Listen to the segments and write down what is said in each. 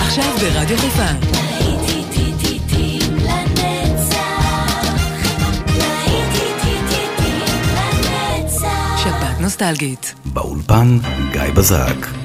עכשיו ברדיו חיפה. נוסטלגית. באולפן גיא בזק.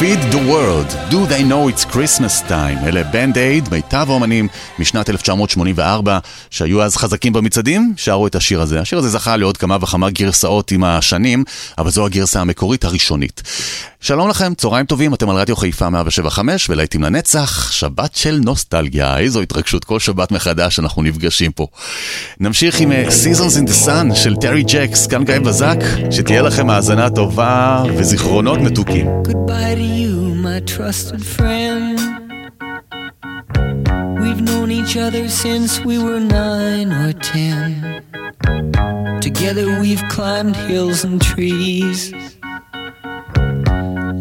Feed the World, Do They Know It's Christmas Time. אלה בנד אייד, מיטב האומנים משנת 1984, שהיו אז חזקים במצעדים, שרו את השיר הזה. השיר הזה זכה לעוד כמה וכמה גרסאות עם השנים, אבל זו הגרסה המקורית הראשונית. שלום לכם, צהריים טובים, אתם על רדיו חיפה 175 ולהיטים לנצח, שבת של נוסטלגיה, איזו התרגשות, כל שבת מחדש אנחנו נפגשים פה. נמשיך עם אה, Seasons in the Sun של טרי ג'קס, כאן גיא בזק, שתהיה לכם האזנה טובה וזיכרונות מתוקים. We've known each other since we were nine or ten. Together we've climbed hills and trees.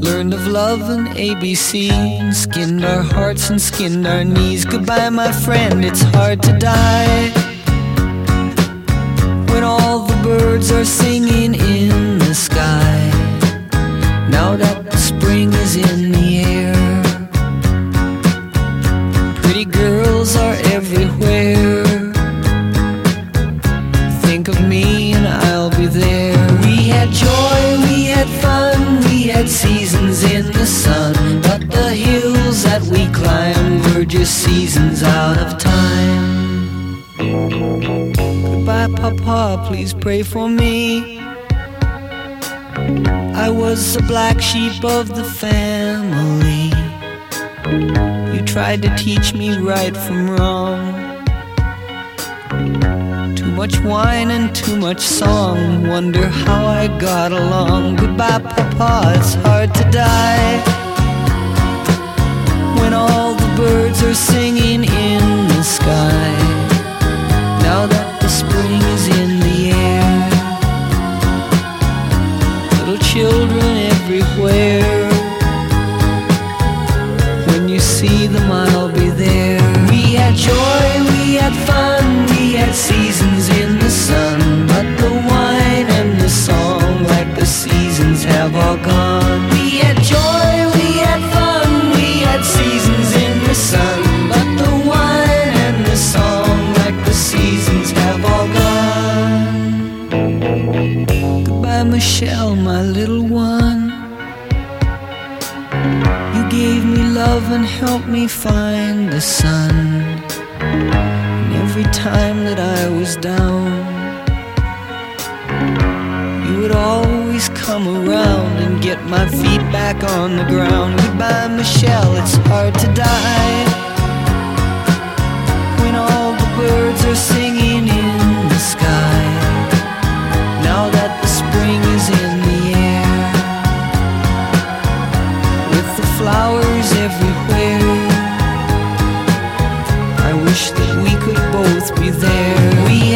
Learned of love and ABC, skinned our hearts and skinned our knees. Goodbye, my friend, it's hard to die. When all the birds are singing in the sky. Now that the spring is in the air, pretty girls are in the sun, but the hills that we climb were just seasons out of time. Goodbye, Papa, please pray for me. I was the black sheep of the family. You tried to teach me right from wrong. Much wine and too much song. Wonder how I got along. Goodbye, Papa, it's hard to die. When all the birds are singing in the sky. Love and me find the sun. And every time that I was down, you would always come around and get my feet back on the ground. Goodbye, Michelle, it's hard to die.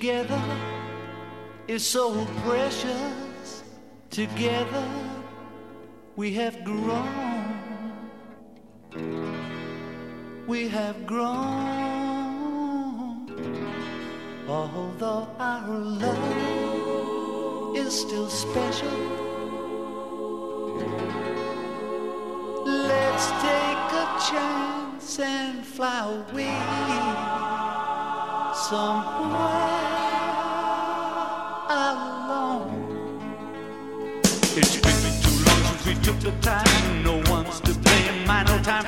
together is so precious. Together we have grown. We have grown. Although our love is still special. Let's take a chance and fly away somewhere took the time. No one's to blame. My know time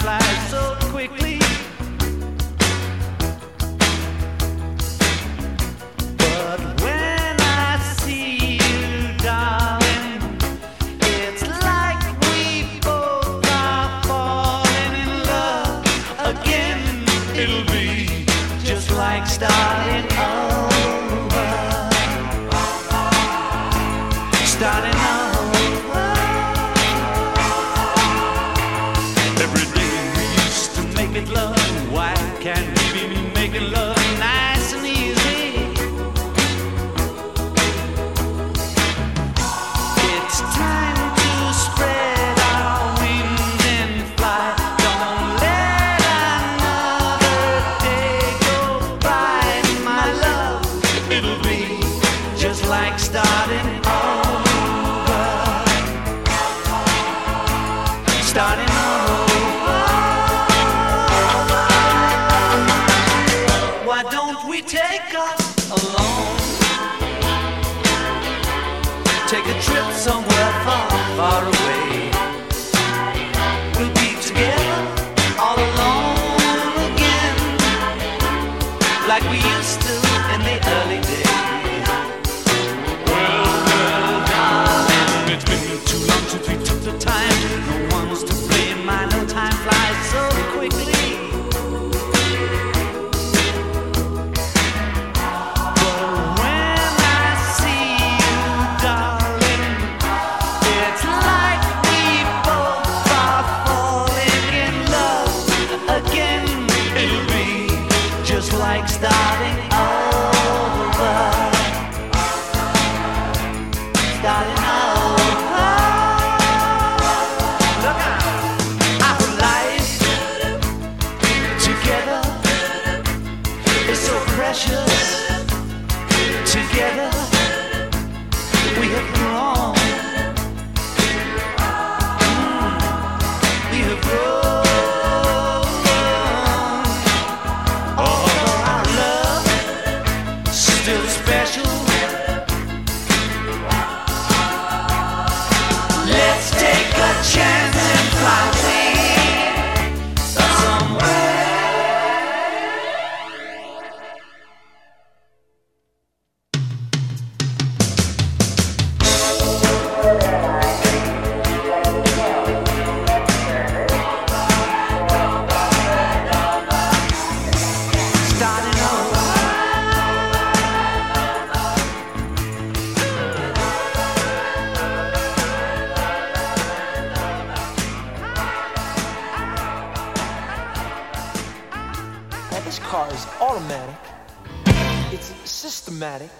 exotic.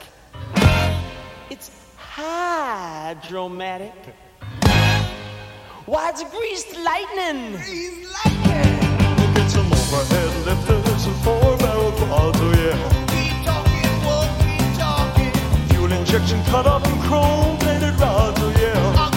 It's hydromatic. Why, it's greased lightning. Greased lightning. We'll some overhead lifters and four barrel quads, oh yeah. Keep talking what we talking. Fuel injection cut off and chrome plated rods, oh yeah.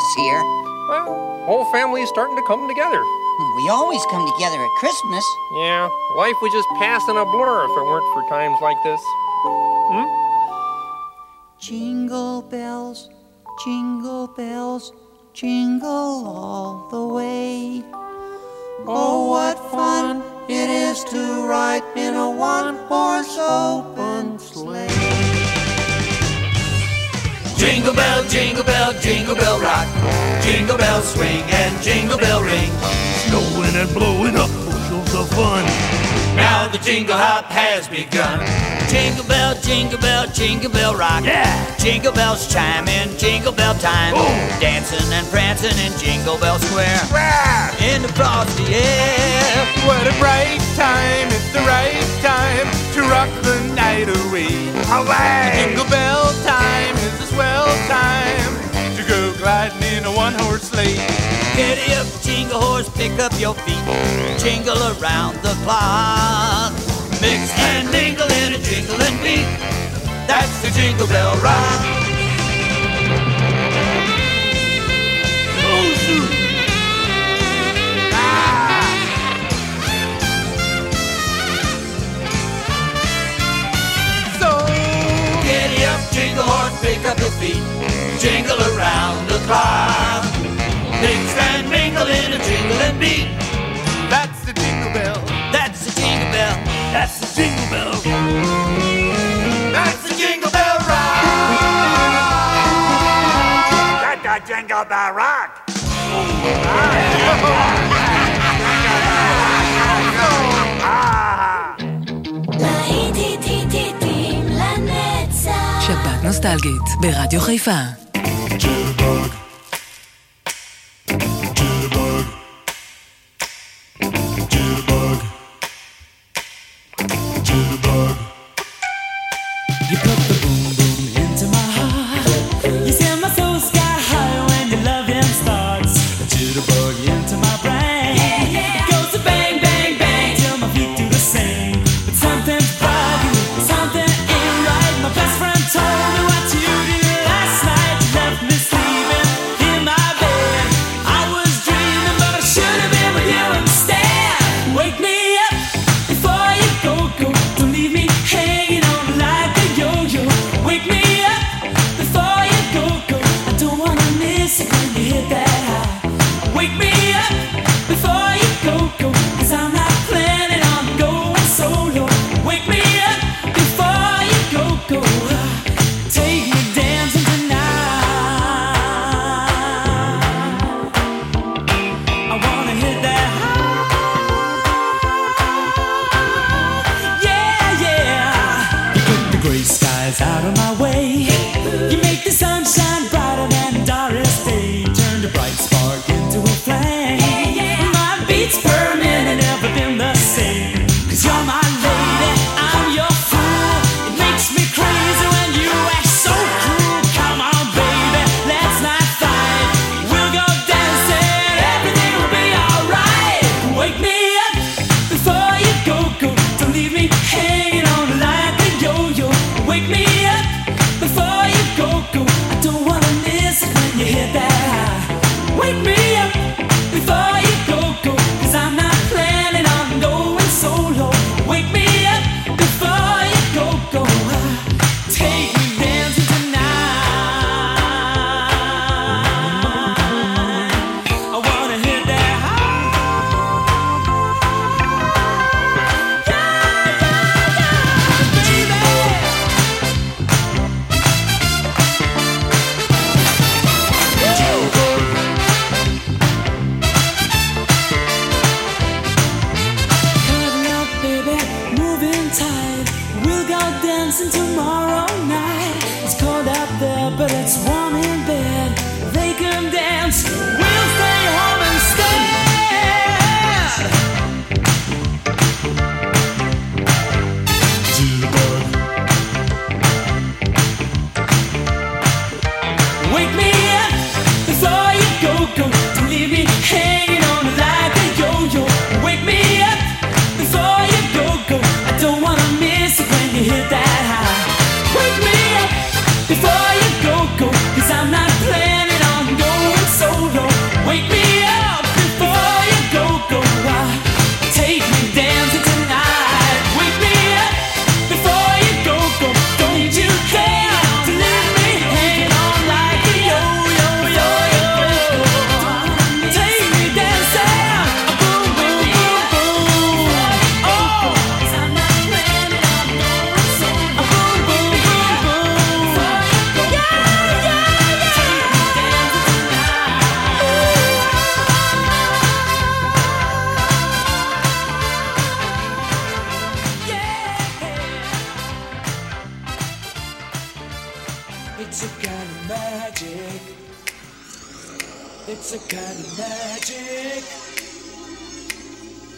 us here. Well, whole family is starting to come together. We always come together at Christmas. Yeah, life would just pass in a blur if it weren't for times like this. Hmm? Jingle bells, jingle bells, jingle all the way. Oh, what fun it is to ride in a one-horse open sleigh. Jingle bell, jingle bell, jingle bell rock. Jingle bell swing and jingle bell ring. Snowing and blowing up oh, bushels of fun. Now the jingle hop has begun. Jingle bell, jingle bell, jingle bell rock. Yeah. Jingle bells chime in jingle bell time. Dancing and prancing in Jingle Bell Square. In the frosty air. What a bright time, it's the right time to rock the night away. Away. Jingle bell time is a swell time to go gliding in a one horse sleigh. Giddy up, jingle horse, pick up your feet. Jingle around the clock. Mix and mingle in a jingling beat. That's the Jingle Bell Rock. Oh, ah. shoot. So Giddy up, jingle horse, pick up your feet Jingle around the clock. Mix and mingle in a jingling beat. that's the jingle bell. That's the jingle bell. That's the jingle bell. That's the Jingle Bell Rock. That's the jingle bell rock. להיטים לנצח. שבת נוסטלגית ברדיו חיפה. you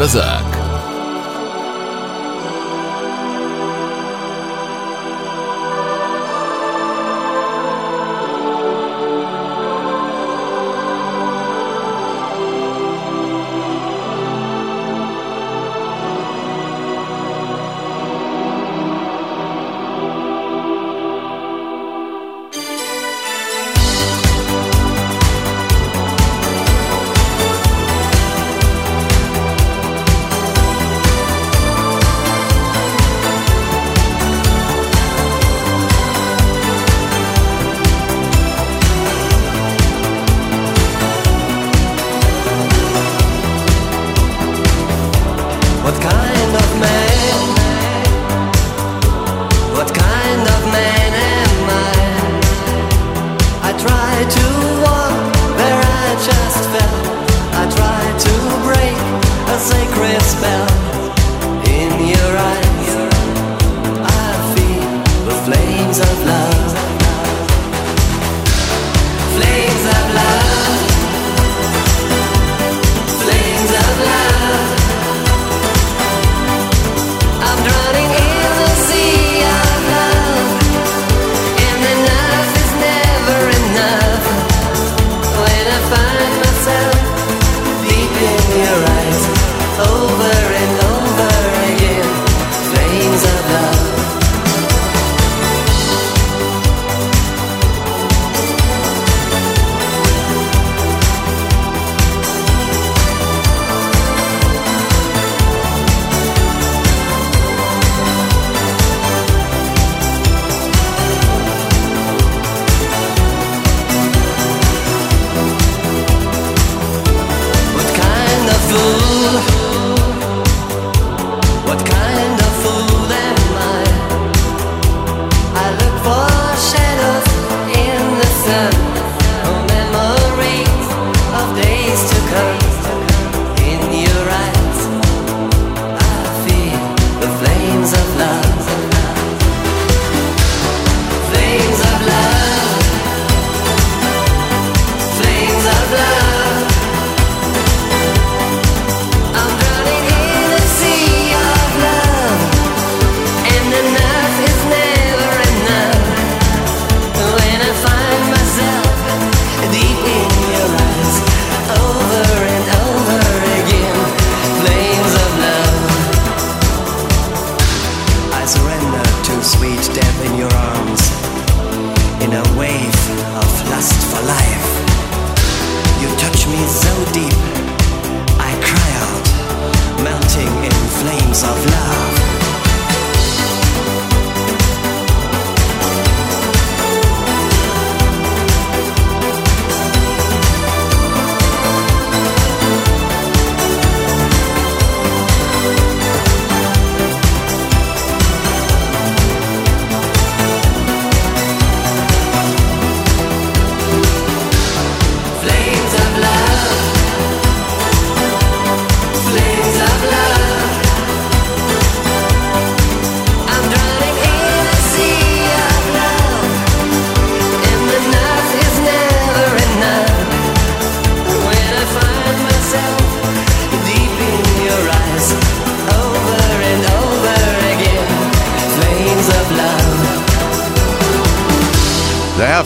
Bazar.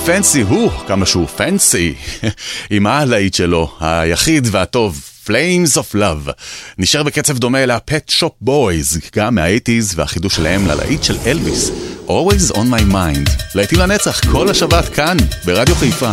פנסי הוא, כמה שהוא פנסי, עם הלהיט שלו, היחיד והטוב, Flames of Love. נשאר בקצב דומה ל-Pet Shop Boys, גם מה-80's והחידוש שלהם ללהיט של אלביס, Always on my mind. להיטים לנצח כל השבת כאן, ברדיו חיפה.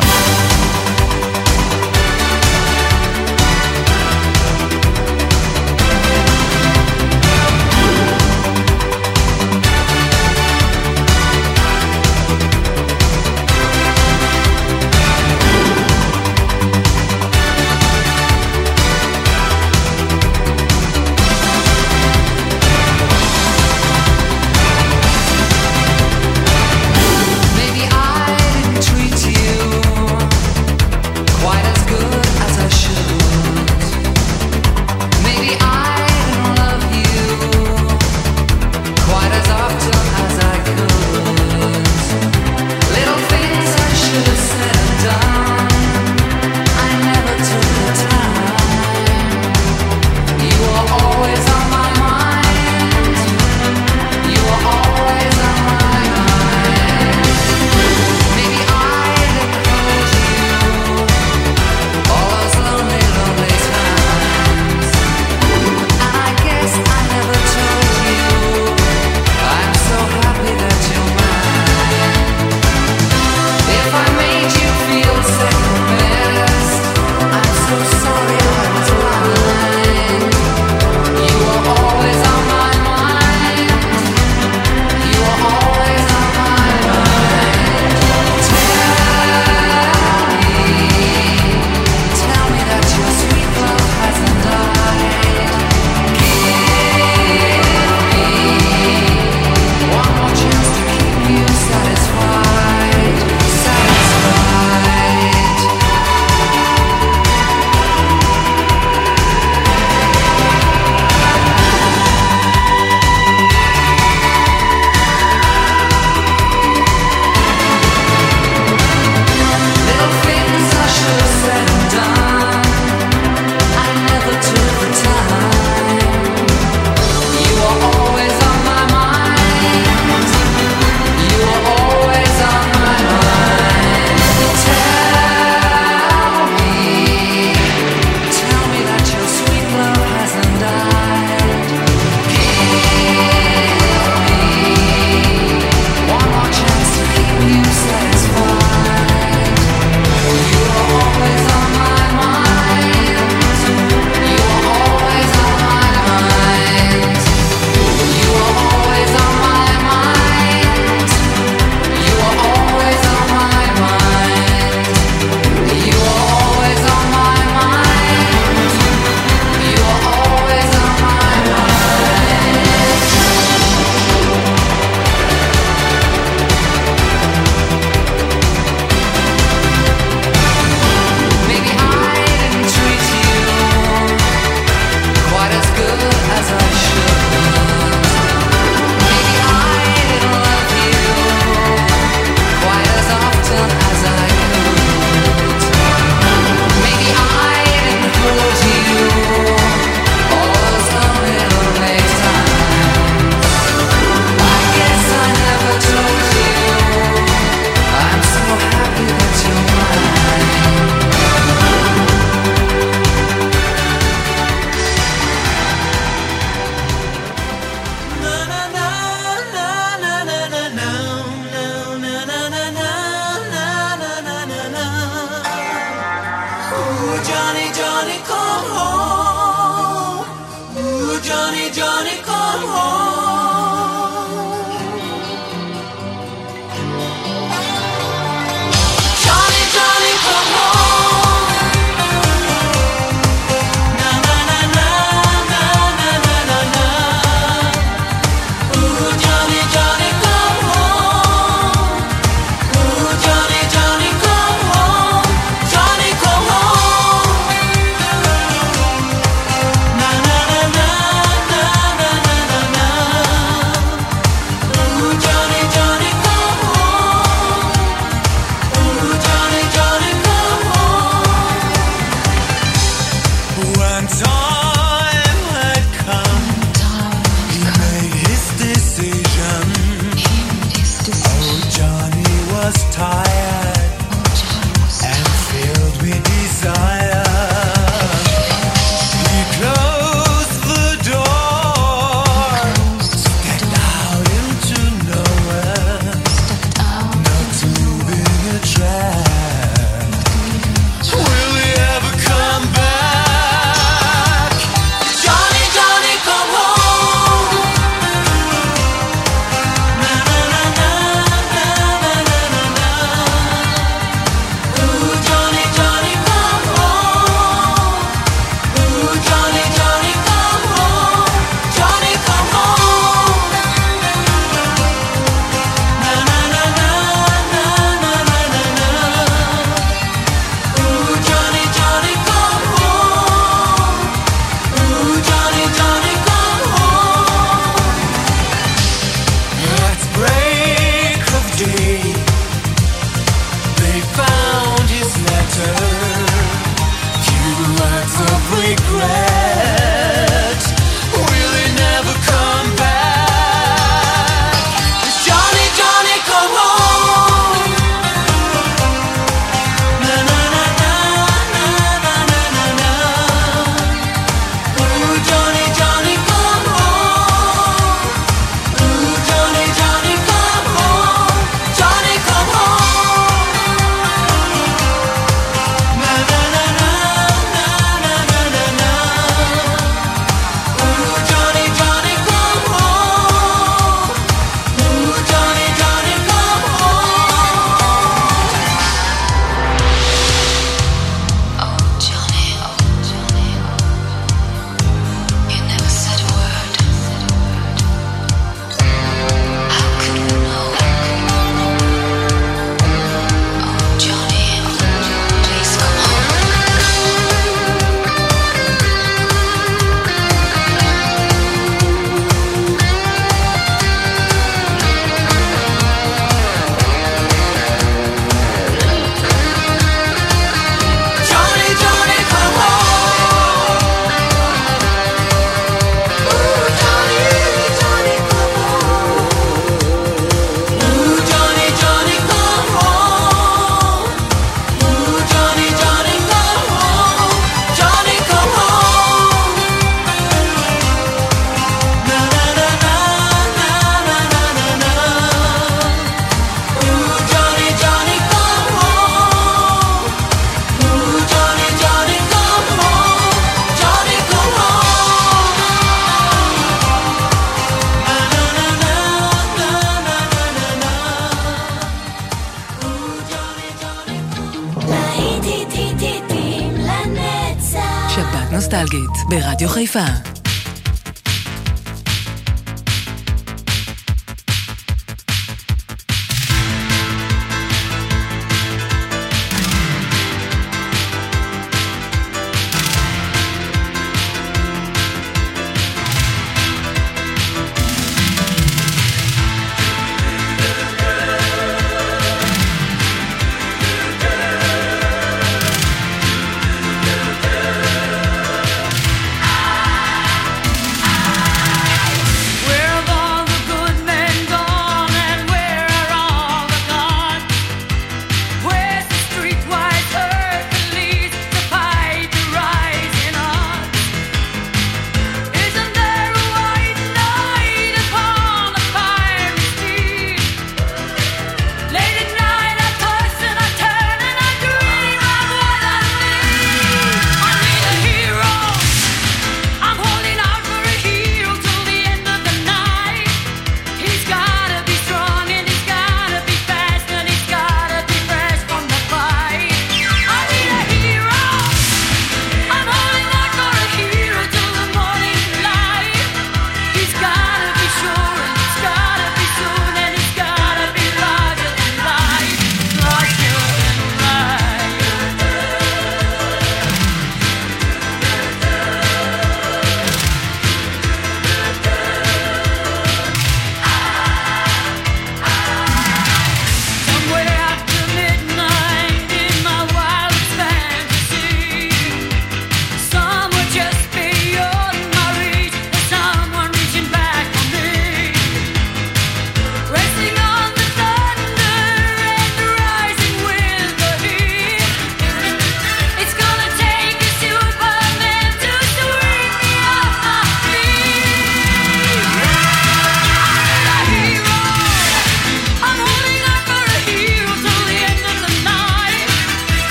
ברדיו חיפה.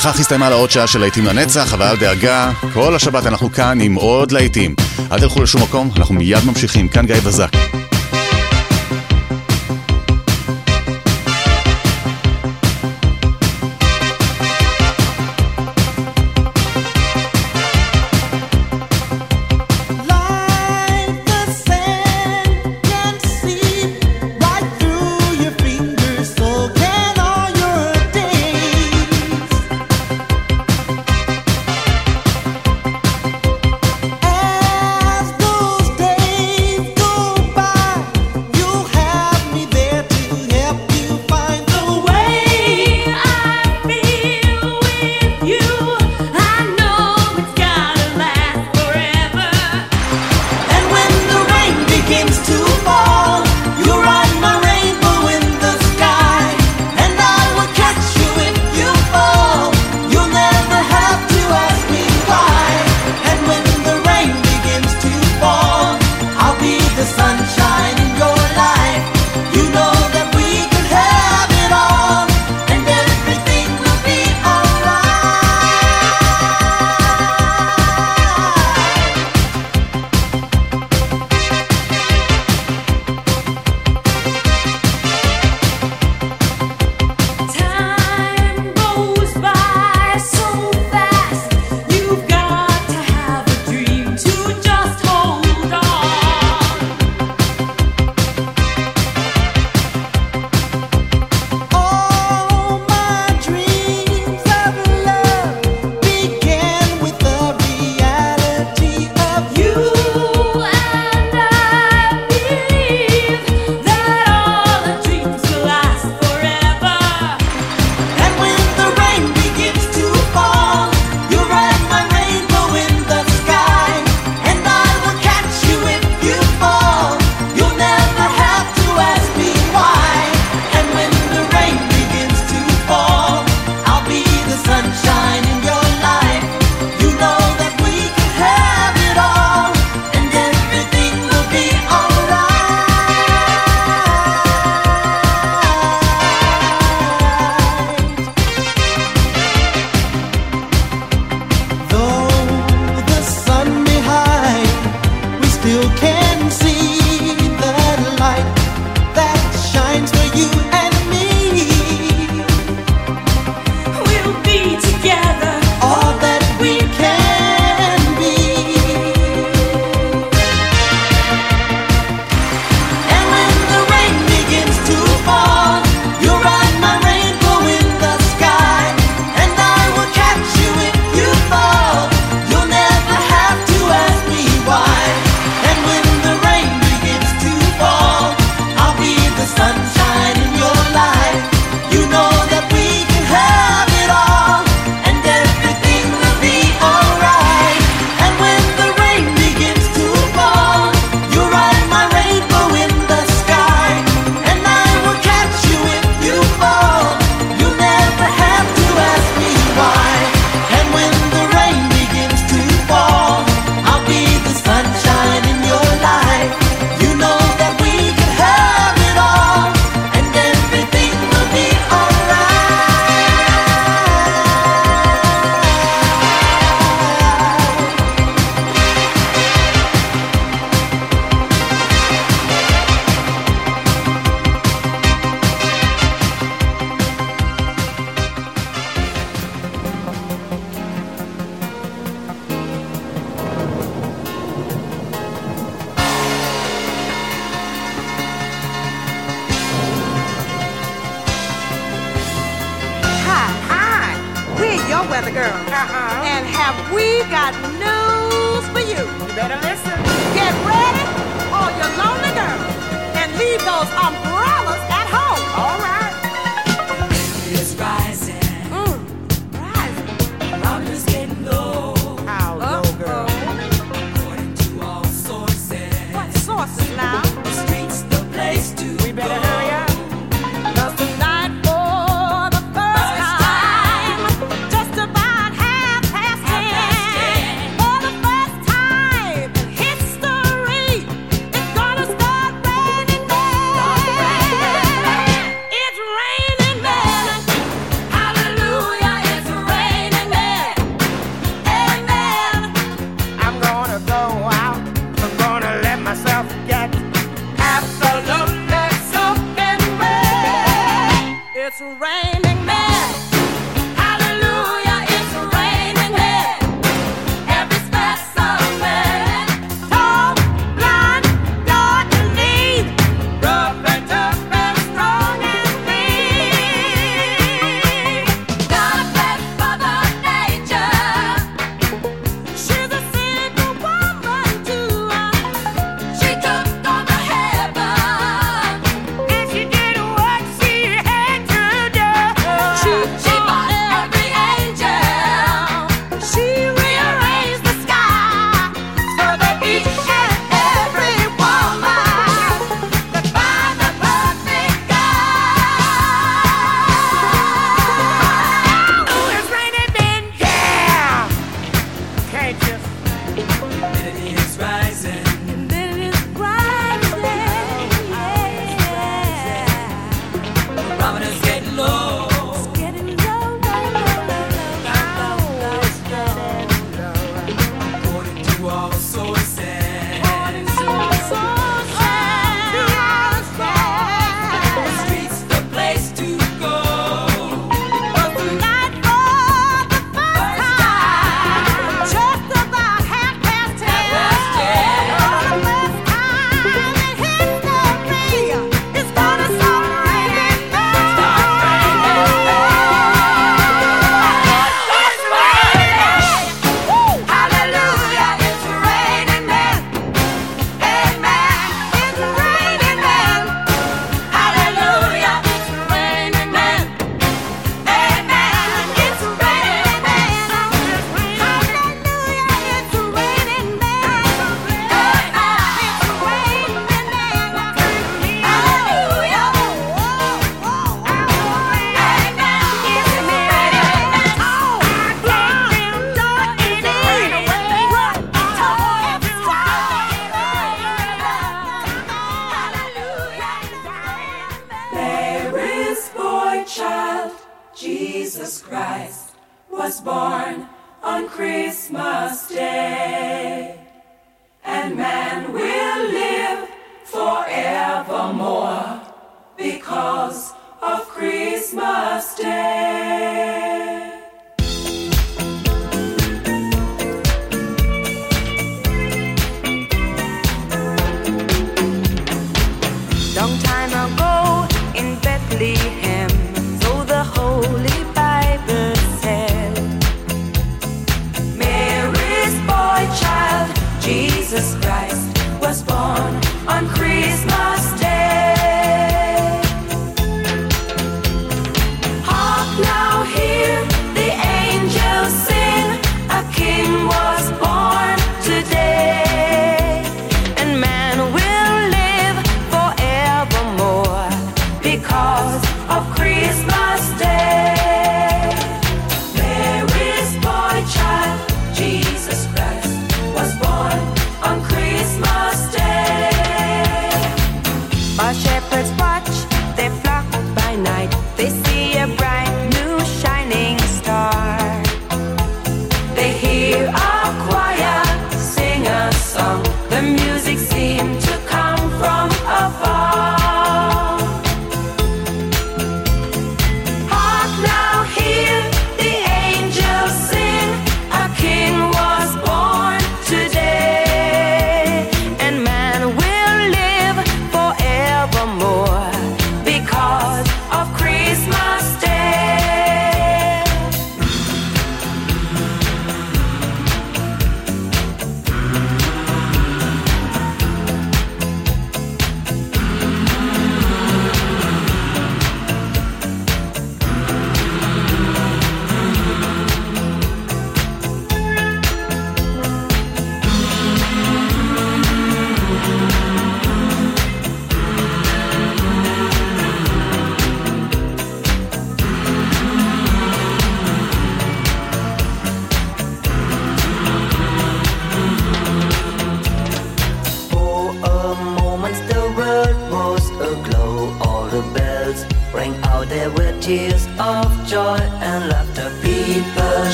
בכך הסתיימה לה עוד שעה של להיטים לנצח, אבל אל דאגה, כל השבת אנחנו כאן עם עוד להיטים. אל תלכו לשום מקום, אנחנו מיד ממשיכים. כאן גיא בזק.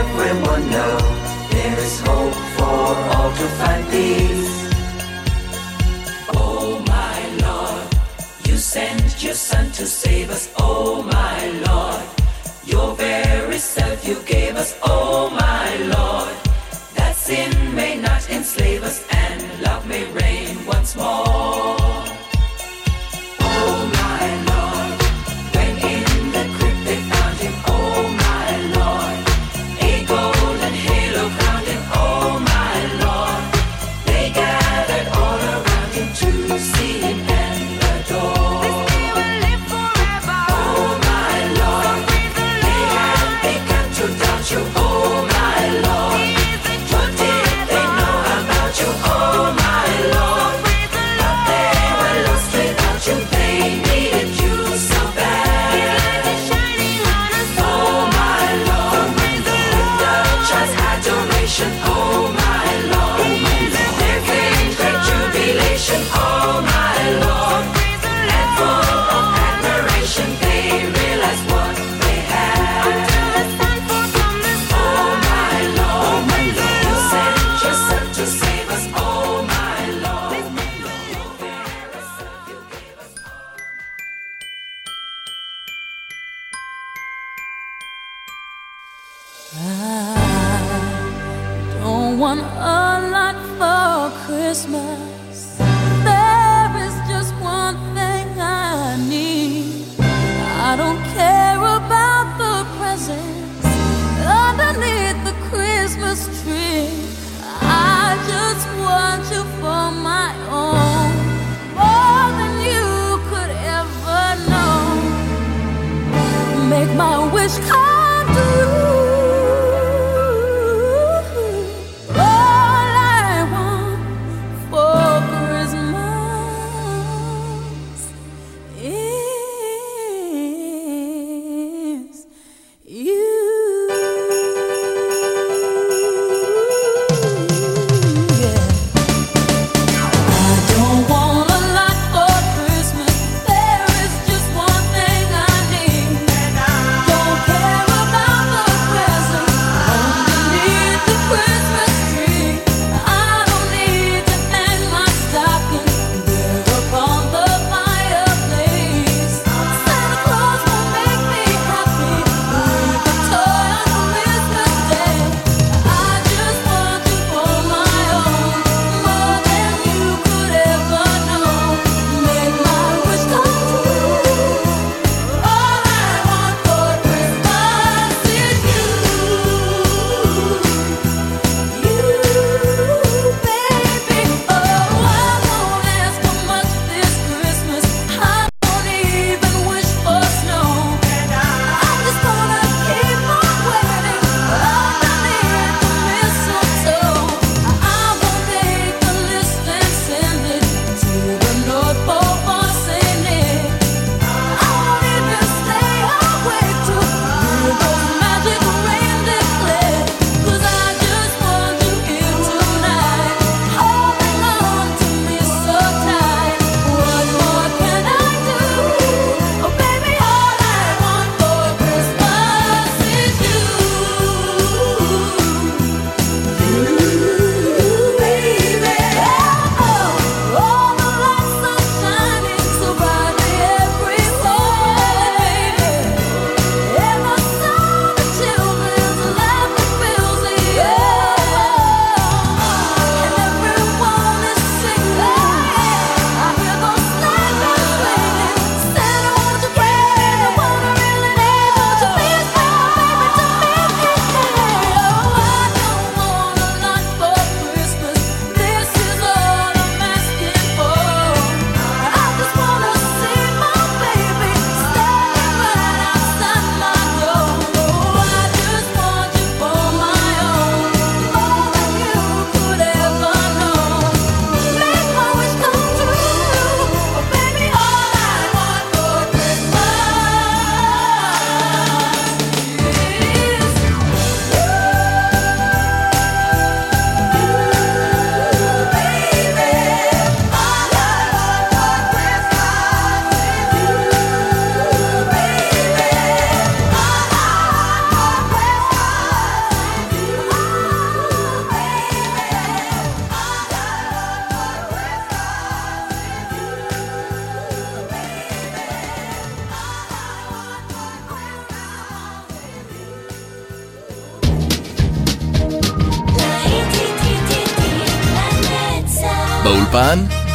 everyone know there is hope for all to find peace. Oh my Lord, you sent your Son to save us. Oh my Lord, your very self you gave us. Oh my Lord, that sin may not enslave us and love may reign once more.